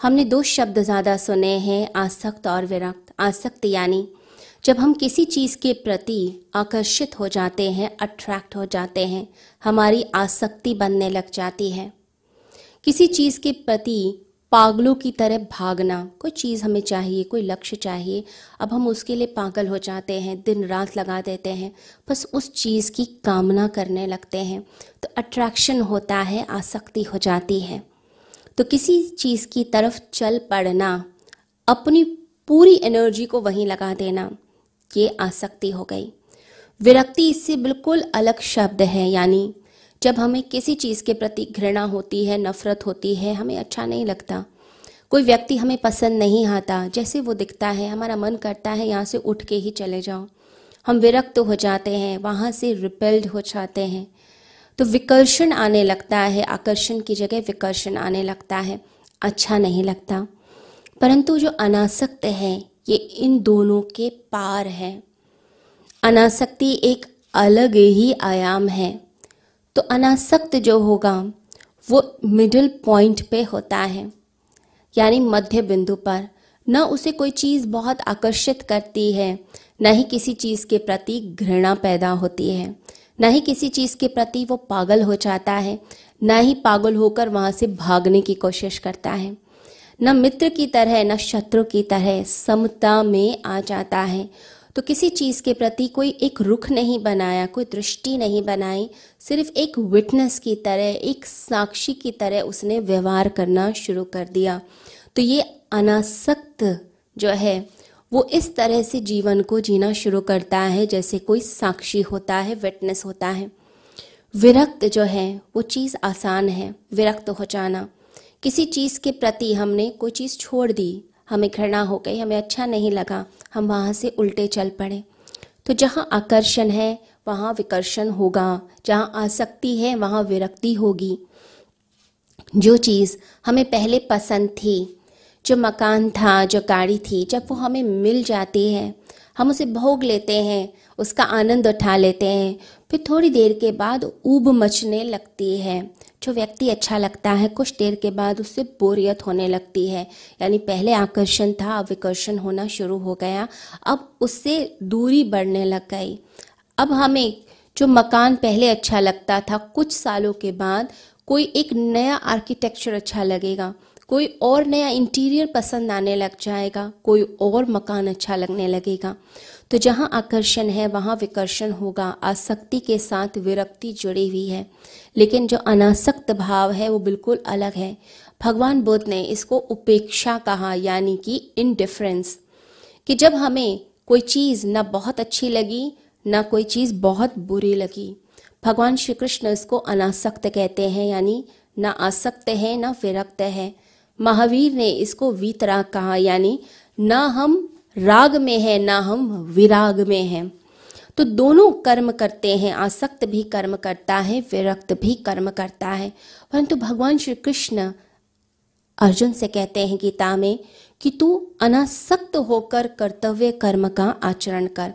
हमने दो शब्द ज़्यादा सुने हैं, आसक्त और विरक्त। आसक्त यानी जब हम किसी चीज़ के प्रति आकर्षित हो जाते हैं अट्रैक्ट हो जाते हैं, हमारी आसक्ति बनने लग जाती है। किसी चीज़ के प्रति पागलों की तरह भागना, कोई चीज़ हमें चाहिए, कोई लक्ष्य चाहिए, अब हम उसके लिए पागल हो जाते हैं, दिन रात लगा देते हैं, बस उस चीज़ की कामना करने लगते हैं तो अट्रैक्शन होता है, आसक्ति हो जाती है। तो किसी चीज़ की तरफ़ चल पड़ना, अपनी पूरी एनर्जी को वहीं लगा देना, ये आसक्ति हो गई। विरक्ति इससे बिल्कुल अलग शब्द है, यानी जब हमें किसी चीज़ के प्रति घृणा होती है, नफरत होती है, हमें अच्छा नहीं लगता। कोई व्यक्ति हमें पसंद नहीं आता, जैसे वो दिखता है, हमारा मन करता है, यहाँ से उठ के ही चले जाओ। हम विरक्त हो जाते हैं, वहाँ से रिपेल्ड हो जाते हैं। तो विकर्षण आने लगता है, आकर्षण की जगह विकर्षण आने लगता है अच्छा नहीं लगता। परंतु जो अनासक्त है, ये इन दोनों के पार है। अनासक्ति एक अलग ही आयाम है। तो अनासक्त जो होगा, वो मिडिल पॉइंट पे होता है। यानी मध्य बिंदु पर। न उसे कोई चीज़ बहुत आकर्षित करती है, न ही किसी चीज़ के प्रति घृणा पैदा होती है। न ही किसी चीज़ के प्रति वो पागल हो जाता है, ना ही पागल होकर वहाँ से भागने की कोशिश करता है। न मित्र की तरह, न शत्रु की तरह समता में आ जाता है। तो किसी चीज़ के प्रति कोई एक रुख नहीं बनाया, कोई दृष्टि नहीं बनाई, सिर्फ़ एक विटनेस की तरह, एक साक्षी की तरह उसने व्यवहार करना शुरू कर दिया। तो ये अनासक्त जो है वो इस तरह से जीवन को जीना शुरू करता है, जैसे कोई साक्षी होता है विटनेस होता है। विरक्त जो है, वो चीज़ आसान है, विरक्त हो जाना। किसी चीज़ के प्रति हमने कोई चीज़ छोड़ दी, हमें घृणा हो गई, हमें अच्छा नहीं लगा, हम वहाँ से उल्टे चल पड़े। तो जहाँ आकर्षण है, वहाँ विकर्षण होगा, जहाँ आसक्ति है, वहाँ विरक्ति होगी। जो चीज़ हमें पहले पसंद थी जो मकान था, जो गाड़ी थी, जब वो हमें मिल जाती है, हम उसे भोग लेते हैं, उसका आनंद उठा लेते हैं, फिर थोड़ी देर के बाद ऊब मचने लगती है। जो व्यक्ति अच्छा लगता है, कुछ देर के बाद उससे बोरियत होने लगती है। यानी पहले आकर्षण था, अब विकर्षण होना शुरू हो गया, अब उससे दूरी बढ़ने लग गई। अब हमें जो मकान पहले अच्छा लगता था, कुछ सालों के बाद कोई एक नया आर्किटेक्चर अच्छा लगेगा। कोई और नया इंटीरियर पसंद आने लग जाएगा, कोई और मकान अच्छा लगने लगेगा। तो जहाँ आकर्षण है, वहाँ विकर्षण होगा। आसक्ति के साथ विरक्ति जुड़ी हुई है। लेकिन जो अनासक्त भाव है, वो बिल्कुल अलग है। भगवान बुद्ध ने इसको उपेक्षा कहा, यानी कि इनडिफरेंस कि जब हमें कोई चीज़ ना बहुत अच्छी लगी, ना कोई चीज़ बहुत बुरी लगी। भगवान श्री कृष्ण इसको अनासक्त कहते हैं, यानी ना आसक्त है, ना विरक्त है। महावीर ने इसको वीतराग कहा, यानी ना हम राग में है, ना हम विराग में हैं। तो दोनों कर्म करते हैं, आसक्त भी कर्म करता है, विरक्त भी कर्म करता है। परंतु भगवान श्री कृष्ण अर्जुन से कहते हैं, गीता में, कि तू अनासक्त होकर कर्तव्य कर्म का आचरण कर।